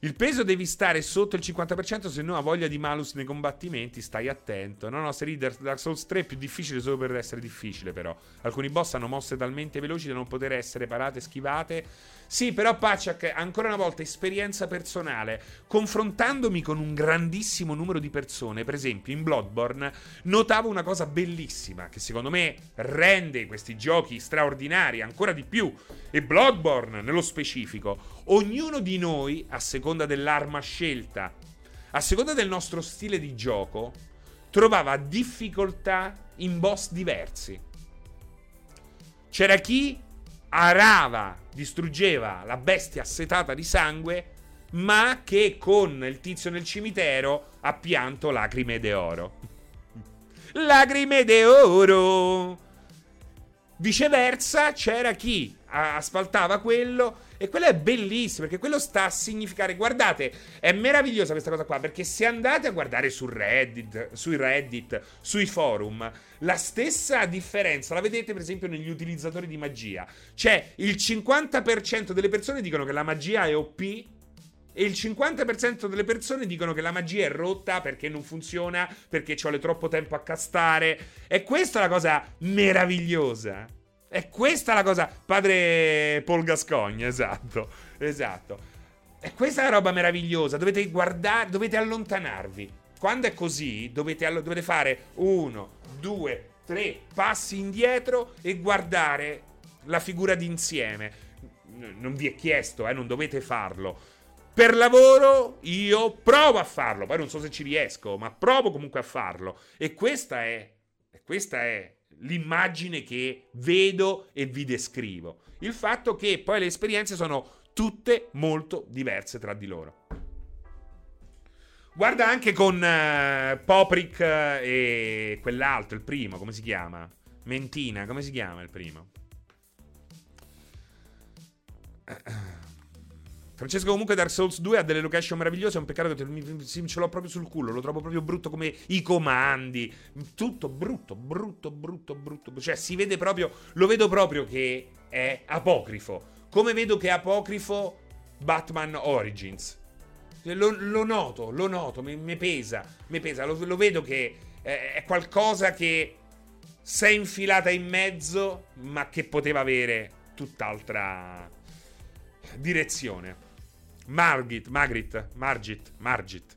Il peso devi stare sotto il 50%, se no ha voglia di malus nei combattimenti, stai attento. No, no, se Reader Dark Souls 3 è più difficile solo per essere difficile, però. Alcuni boss hanno mosse talmente veloci da non poter essere parate, schivate sì, però Pacciak, ancora una volta, esperienza personale. Confrontandomi con un grandissimo numero di persone, per esempio in Bloodborne, notavo una cosa bellissima che secondo me rende questi giochi straordinari ancora di più. E Bloodborne, nello specifico, ognuno di noi, a seconda dell'arma scelta, a seconda del nostro stile di gioco, trovava difficoltà in boss diversi. C'era chi arava, distruggeva la bestia assetata di sangue, ma che con il tizio nel cimitero ha pianto lacrime d'oro. lacrime d'oro! Viceversa, c'era chi asfaltava quello e quello è bellissimo perché quello sta a significare. Guardate, è meravigliosa questa cosa qua perché se andate a guardare su Reddit, sui Reddit, sui forum, la stessa differenza la vedete per esempio negli utilizzatori di magia. Cioè, il 50% delle persone dicono che la magia è OP e il 50% delle persone dicono che la magia è rotta perché non funziona, perché ci vuole troppo tempo a castare. E questa è la cosa meravigliosa. E questa la cosa. Padre Paul Gascogne, esatto. Esatto. E questa è la roba meravigliosa. Dovete guardare, dovete allontanarvi. Quando è così, dovete, allo- dovete fare uno, due, tre passi indietro e guardare la figura d'insieme. non vi è chiesto, eh, non dovete farlo. Per lavoro io provo a farlo, poi non so se ci riesco, ma provo comunque a farlo. E questa è, questa è l'immagine che vedo e vi descrivo. Il fatto che poi le esperienze sono tutte molto diverse tra di loro. Guarda anche con uh, Poprick e quell'altro, il primo, come si chiama? Mentina, come si chiama il primo? Francesco comunque Dark Souls 2 ha delle location meravigliose, è un peccato che ce l'ho proprio sul culo, lo trovo proprio brutto come i comandi, tutto brutto, brutto, brutto, brutto, cioè si vede proprio, lo vedo proprio che è apocrifo, come vedo che è apocrifo Batman Origins. Lo, lo noto, lo noto, mi, mi pesa, mi pesa, lo, lo vedo che è, è qualcosa che si è infilata in mezzo, ma che poteva avere tutt'altra direzione. Margit, Margit, Margit, Margit.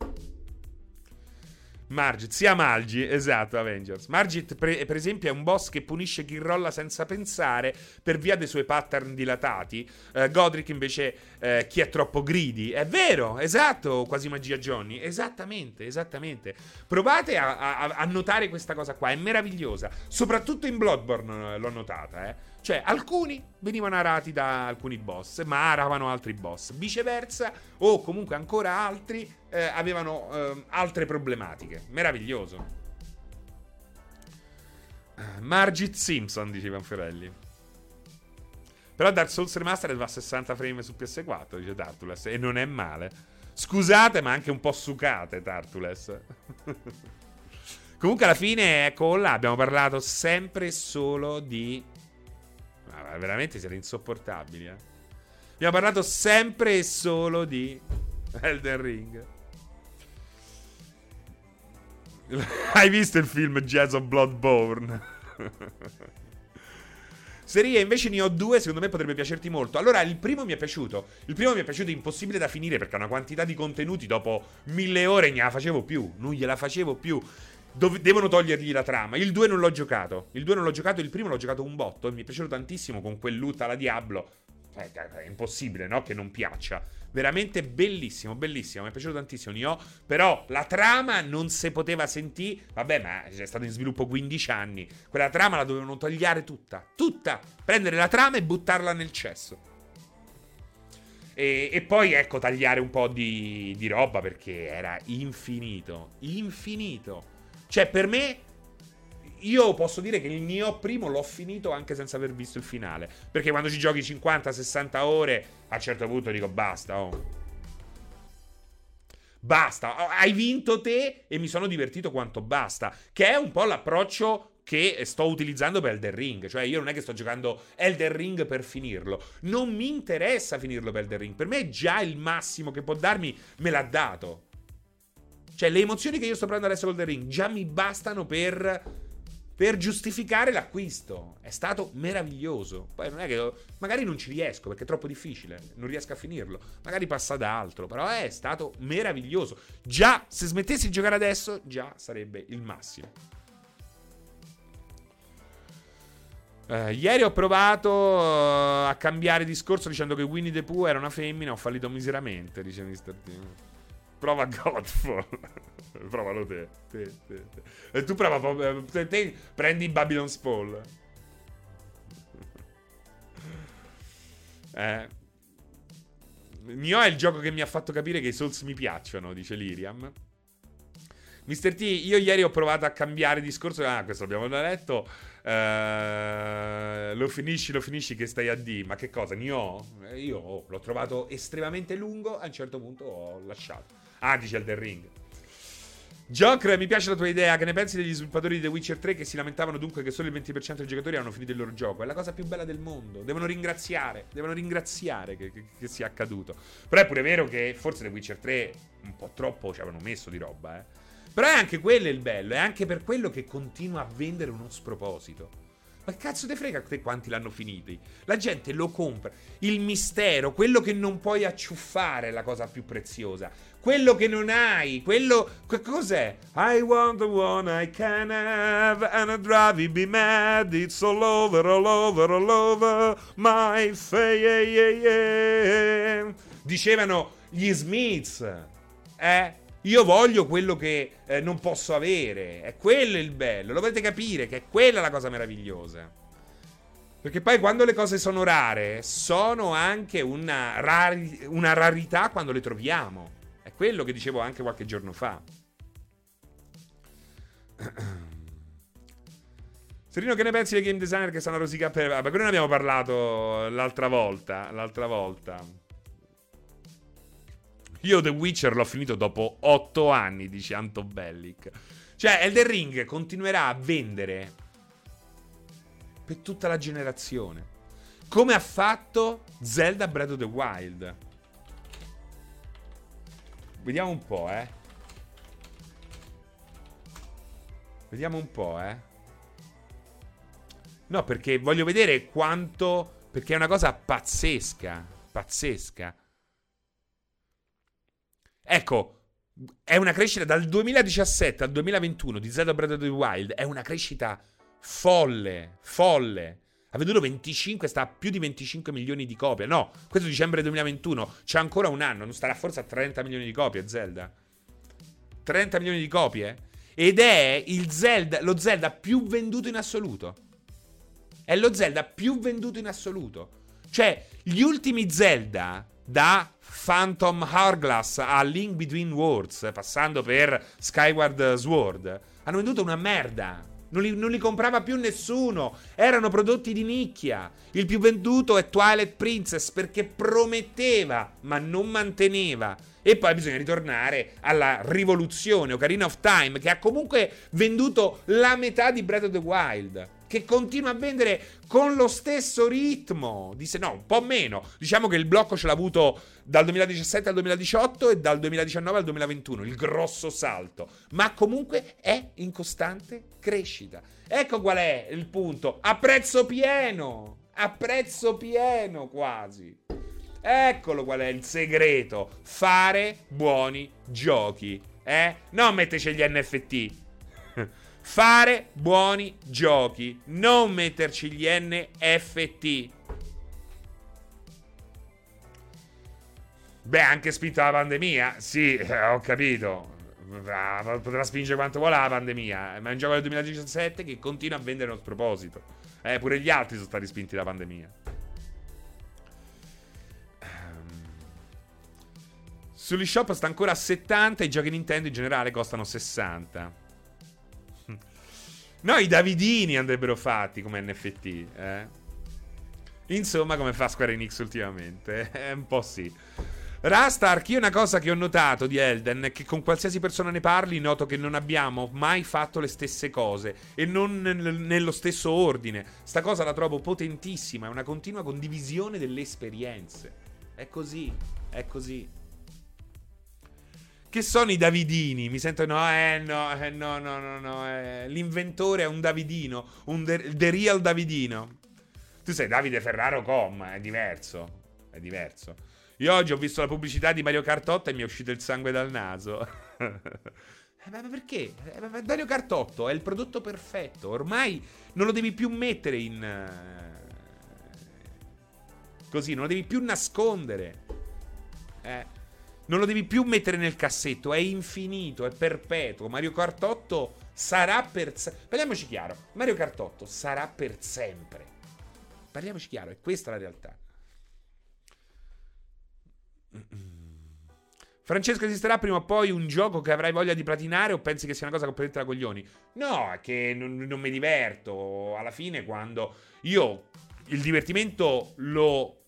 Margit, sia Malgi, esatto, Avengers. Margit, per, per, esempio, è un boss che punisce chi rolla senza pensare per via dei suoi pattern dilatati. Uh, Godric, invece, uh, chi è troppo greedy. È vero, esatto, quasi magia Johnny. Esattamente, esattamente. Provate a, a, a notare questa cosa qua, è meravigliosa. Soprattutto in Bloodborne eh, l'ho notata, eh. Cioè, alcuni venivano arati da alcuni boss, ma aravano altri boss. Viceversa, o comunque ancora altri eh, avevano eh, altre problematiche. Meraviglioso. Uh, Margit Simpson, diceva Fiorelli. Però Dark Souls Remastered va a 60 frame su PS4, dice Tartules, e non è male. Scusate, ma anche un po' sucate, Tartules. Comunque alla fine, ecco là, abbiamo parlato sempre solo di ma veramente siete insopportabili, eh. Abbiamo parlato sempre e solo di Elden Ring. Hai visto il film Jazz of Bloodborne? Serie invece ne ho due, secondo me potrebbe piacerti molto. Allora, il primo mi è piaciuto. Il primo mi è piaciuto impossibile da finire perché una quantità di contenuti dopo mille ore ne la facevo più. Non gliela facevo più. Dov- devono togliergli la trama. Il 2 non l'ho giocato. Il 2 non l'ho giocato, il primo l'ho giocato un botto. E mi è piaciuto tantissimo con quel loot alla Diablo. Eh, è impossibile, no? Che non piaccia. Veramente bellissimo, bellissimo. Mi è piaciuto tantissimo. Nioh. Però la trama non si poteva sentire. Vabbè, ma è stato in sviluppo 15 anni. Quella trama la dovevano togliere tutta. Tutta. Prendere la trama e buttarla nel cesso. E, e, poi ecco tagliare un po' di, di roba perché era infinito. Infinito. Cioè, per me, io posso dire che il mio primo l'ho finito anche senza aver visto il finale. Perché quando ci giochi 50-60 ore, a un certo punto dico basta, oh. Basta, hai vinto te e mi sono divertito quanto basta. Che è un po' l'approccio che sto utilizzando per Elden Ring. Cioè, io non è che sto giocando Elden Ring per finirlo. Non mi interessa finirlo per Elden Ring. Per me è già il massimo che può darmi, me l'ha dato. Cioè, le emozioni che io sto prendendo adesso con The Ring già mi bastano per, per giustificare l'acquisto. È stato meraviglioso. Poi non è che. Magari non ci riesco perché è troppo difficile. Non riesco a finirlo. Magari passa da altro. Però è stato meraviglioso. Già, se smettessi di giocare adesso, già sarebbe il massimo. Uh, ieri ho provato uh, a cambiare discorso dicendo che Winnie the Pooh era una femmina. Ho fallito miseramente, dice Mr. Team. Prova Godfall. Provalo te. te, te, te. E tu prova. Eh, te, te, prendi Babylon's Fall. Eh. Mio è il gioco che mi ha fatto capire che i Souls mi piacciono, dice Liriam. Mr. T, io ieri ho provato a cambiare discorso. Ah, questo abbiamo già letto. Uh, lo finisci, lo finisci che stai a D. Ma che cosa? Nio? Eh, io l'ho trovato estremamente lungo. A un certo punto ho lasciato. Ah, dice Elden Ring. Joker, mi piace la tua idea. Che ne pensi degli sviluppatori di The Witcher 3 che si lamentavano dunque che solo il 20% dei giocatori hanno finito il loro gioco? È la cosa più bella del mondo. Devono ringraziare. Devono ringraziare che, che, che sia accaduto. Però è pure vero che forse The Witcher 3 un po' troppo ci avevano messo di roba, eh. Però è anche quello il bello. È anche per quello che continua a vendere uno sproposito. Ma cazzo te frega te quanti l'hanno finiti? La gente lo compra. Il mistero, quello che non puoi acciuffare è la cosa più preziosa. Quello che non hai, quello. Che cos'è? I want the one I can have, and I drive you be mad. It's all over, all over, all over my face. Dicevano gli Smiths. Eh? Io voglio quello che eh, non posso avere. È quello il bello. Lo dovete capire che è quella la cosa meravigliosa. Perché poi quando le cose sono rare, sono anche una, rari- una rarità quando le troviamo. È quello che dicevo anche qualche giorno fa. Serino, che ne pensi dei game designer che stanno rosicando per... Quello ne abbiamo parlato l'altra volta. L'altra volta. Io The Witcher l'ho finito dopo 8 anni, dice Anto Bellic. Cioè, Elden Ring continuerà a vendere per tutta la generazione. Come ha fatto Zelda Breath of the Wild. Vediamo un po', eh. Vediamo un po', eh. No, perché voglio vedere quanto... Perché è una cosa pazzesca. Pazzesca. Ecco, è una crescita dal 2017 al 2021 di Zelda Breath of the Wild. È una crescita folle, folle. Ha venduto 25, sta a più di 25 milioni di copie. No, questo dicembre 2021. C'è ancora un anno, non starà forse a 30 milioni di copie Zelda. 30 milioni di copie? Ed è Zelda, lo Zelda più venduto in assoluto. È lo Zelda più venduto in assoluto. Cioè, gli ultimi Zelda da Phantom Hourglass a Link Between Worlds, passando per Skyward Sword, hanno venduto una merda. Non li, non li, comprava più nessuno. Erano prodotti di nicchia. Il più venduto è Twilight Princess perché prometteva, ma non manteneva. E poi bisogna ritornare alla rivoluzione Ocarina of Time, che ha comunque venduto la metà di Breath of the Wild che continua a vendere con lo stesso ritmo. Disse no, un po' meno. Diciamo che il blocco ce l'ha avuto dal 2017 al 2018 e dal 2019 al 2021, il grosso salto. Ma comunque è in costante crescita. Ecco qual è il punto. A prezzo pieno. A prezzo pieno quasi. Eccolo qual è il segreto. Fare buoni giochi. Eh? Non metterci gli NFT fare buoni giochi, non metterci gli NFT. Beh, anche spinto dalla pandemia, sì, eh, ho capito. Potrà spingere quanto vuole la pandemia, ma è un gioco del 2017 che continua a vendere uno sproposito. Eh, pure gli altri sono stati spinti dalla pandemia. Ehm, Sugli shop sta ancora a 70, i giochi Nintendo in generale costano 60. No, i Davidini andrebbero fatti come NFT, eh. Insomma, come fa Square Enix ultimamente? Eh, un po' sì. Rastark, io una cosa che ho notato di Elden è che con qualsiasi persona ne parli noto che non abbiamo mai fatto le stesse cose e non nello stesso ordine. Sta cosa la trovo potentissima, è una continua condivisione delle esperienze. È così, è così. Che sono i Davidini? Mi sento no, eh no, eh, no, no, no, no. Eh. L'inventore è un Davidino, un the, the real Davidino. Tu sei Davide Ferraro Com, è diverso. È diverso. Io oggi ho visto la pubblicità di Mario Kart 8 e mi è uscito il sangue dal naso. Eh, ma perché? Eh, Mario Kart 8 è il prodotto perfetto. Ormai non lo devi più mettere in. Così, non lo devi più nascondere. Eh. Non lo devi più mettere nel cassetto, è infinito, è perpetuo. Mario Kart 8 sarà per sempre. Parliamoci chiaro, Mario Kart 8 sarà per sempre. Parliamoci chiaro, è questa la realtà. Francesco, esisterà prima o poi un gioco che avrai voglia di platinare o pensi che sia una cosa completamente da coglioni? No, è che non, non mi diverto. Alla fine, quando io il divertimento lo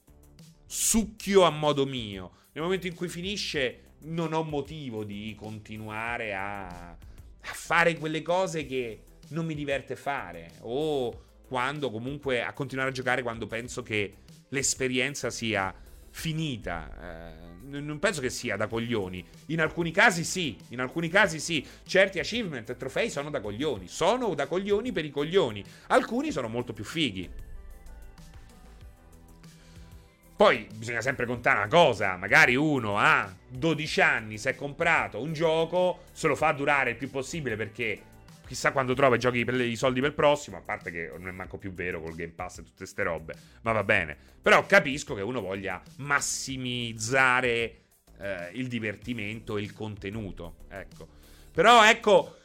succhio a modo mio. Nel momento in cui finisce, non ho motivo di continuare a, a fare quelle cose che non mi diverte fare. O quando comunque a continuare a giocare quando penso che l'esperienza sia finita. Eh, non penso che sia da coglioni. In alcuni casi sì, in alcuni casi sì. Certi achievement e trofei sono da coglioni. Sono da coglioni per i coglioni. Alcuni sono molto più fighi. Poi bisogna sempre contare una cosa, magari uno a 12 anni si è comprato un gioco, se lo fa durare il più possibile perché chissà quando trova i, giochi per i soldi per il prossimo, a parte che non è manco più vero col Game Pass e tutte queste robe, ma va bene. Però capisco che uno voglia massimizzare eh, il divertimento e il contenuto. Ecco. Però ecco,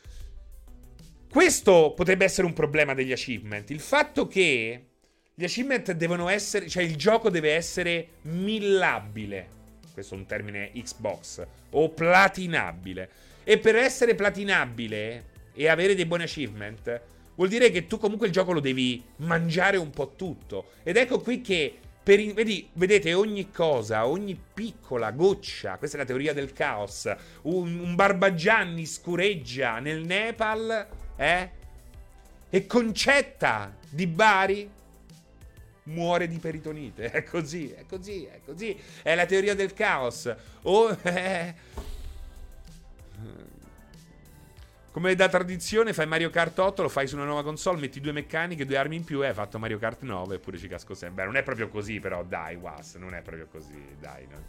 questo potrebbe essere un problema degli achievement. Il fatto che gli achievement devono essere, cioè il gioco deve essere millabile. Questo è un termine Xbox. O platinabile. E per essere platinabile e avere dei buoni achievement, vuol dire che tu comunque il gioco lo devi mangiare un po' tutto. Ed ecco qui che per, vedi, vedete, ogni cosa, ogni piccola goccia, questa è la teoria del caos, un, un Barbagianni scureggia nel Nepal, eh? E Concetta di Bari muore di peritonite. È così, è così, è così. È la teoria del caos. O... Eh, come da tradizione fai Mario Kart 8, lo fai su una nuova console, metti due meccaniche, due armi in più e hai fatto Mario Kart 9 eppure ci casco sempre. Beh, non è proprio così però, dai, Was, non è proprio così, dai. No.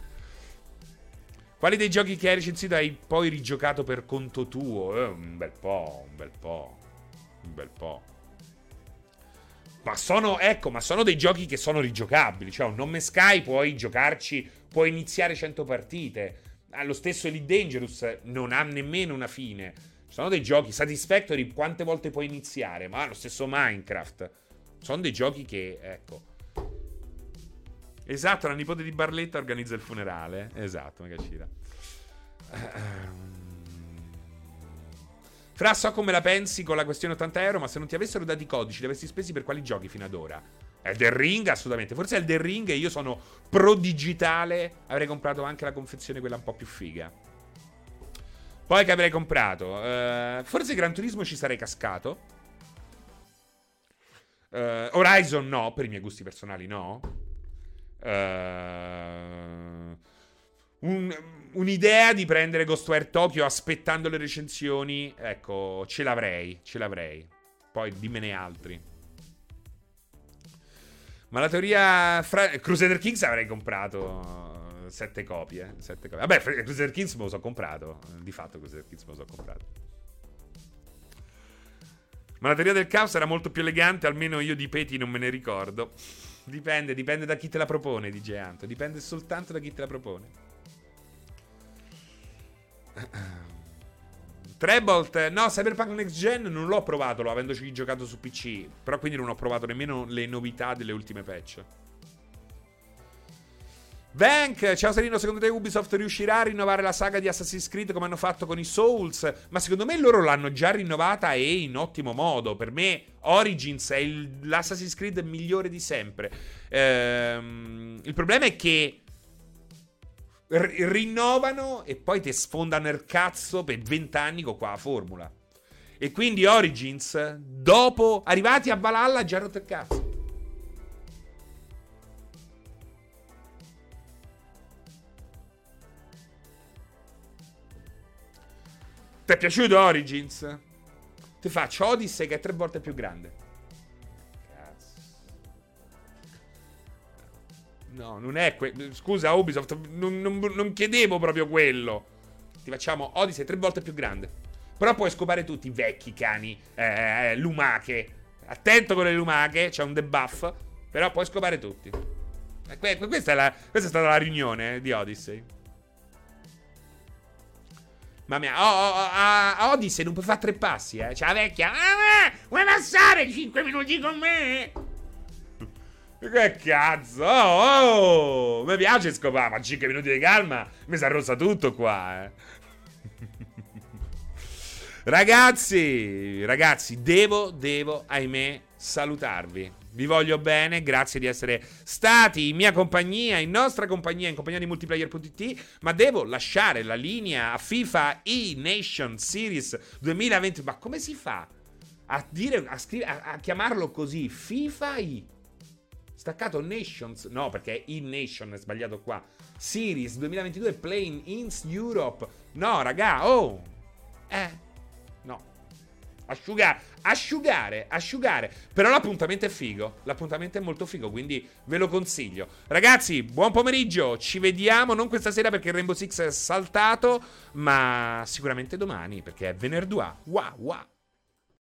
Quali dei giochi che hai recensito hai poi rigiocato per conto tuo? Eh, un bel po', un bel po', un bel po'. Ma sono, ecco, ma sono dei giochi che sono rigiocabili. Cioè, un Nome Sky puoi giocarci, puoi iniziare 100 partite. Ah, lo stesso Elite Dangerous non ha nemmeno una fine. Sono dei giochi Satisfactory, quante volte puoi iniziare? Ma lo stesso Minecraft. Sono dei giochi che, ecco. Esatto, la nipote di Barletta organizza il funerale. Esatto, mega cira. Fra, so come la pensi con la questione 80 euro, ma se non ti avessero dati i codici, li avresti spesi per quali giochi fino ad ora? Elden Ring, assolutamente. Forse Elden Ring e io sono pro digitale. Avrei comprato anche la confezione quella un po' più figa. Poi che avrei comprato? Uh, forse Gran Turismo ci sarei cascato. Uh, Horizon no, per i miei gusti personali no. Uh, un, un'idea di prendere Ghostwire Tokyo aspettando le recensioni, ecco, ce l'avrei, ce l'avrei. Poi dimmene altri. Ma la teoria... Fra... Crusader Kings avrei comprato sette copie. Sette copie. Vabbè, Crusader Kings me lo so comprato. Di fatto Crusader Kings me lo so comprato. Ma la teoria del caos era molto più elegante, almeno io di Peti non me ne ricordo. Dipende, dipende da chi te la propone, dice Anto. Dipende soltanto da chi te la propone. Trebolt, no, Cyberpunk Next Gen non l'ho provato, lo avendoci giocato su PC. Però quindi non ho provato nemmeno le novità delle ultime patch. Vank, ciao Serino, secondo te Ubisoft riuscirà a rinnovare la saga di Assassin's Creed come hanno fatto con i Souls? Ma secondo me loro l'hanno già rinnovata e in ottimo modo. Per me Origins è il, l'Assassin's Creed migliore di sempre. Ehm, il problema è che r- rinnovano e poi ti sfondano il cazzo per 20 anni con qua la formula. E quindi Origins, dopo, arrivati a Valhalla, già rotto il cazzo. Ti è piaciuto Origins? Ti faccio Odyssey che è tre volte più grande. No, non è quello. Scusa, Ubisoft, non, non, non, chiedevo proprio quello. Ti facciamo Odyssey tre volte più grande. Però puoi scopare tutti i vecchi cani eh, eh, lumache. Attento con le lumache, c'è un debuff. Però puoi scopare tutti. Eh, questa è, la, questa è stata la riunione eh, di Odyssey. Mamma mia, oh, oh, oh, a Odyssey non puoi fare tre passi, eh. C'è la vecchia. Ah, vuoi passare 5 minuti con me? Che cazzo? Oh, oh. Mi piace scopare, ma 5 minuti di calma mi si arrossa tutto qua, eh. ragazzi, ragazzi, devo, devo, ahimè, salutarvi. Vi voglio bene, grazie di essere stati in mia compagnia, in nostra compagnia, in compagnia di multiplayer.it, ma devo lasciare la linea a FIFA E-Nation Series 2020. Ma come si fa a, dire, a, scrivere, a, a chiamarlo così? FIFA E. Staccato Nations, no perché E-Nation è sbagliato qua. Series 2022 Playing Ins Europe. No, raga, oh. Eh, Asciugare, asciugare, asciugare. Però l'appuntamento è figo. L'appuntamento è molto figo, quindi ve lo consiglio. Ragazzi, buon pomeriggio. Ci vediamo non questa sera perché il Rainbow Six è saltato, ma sicuramente domani perché è venerdì. Wow, wow.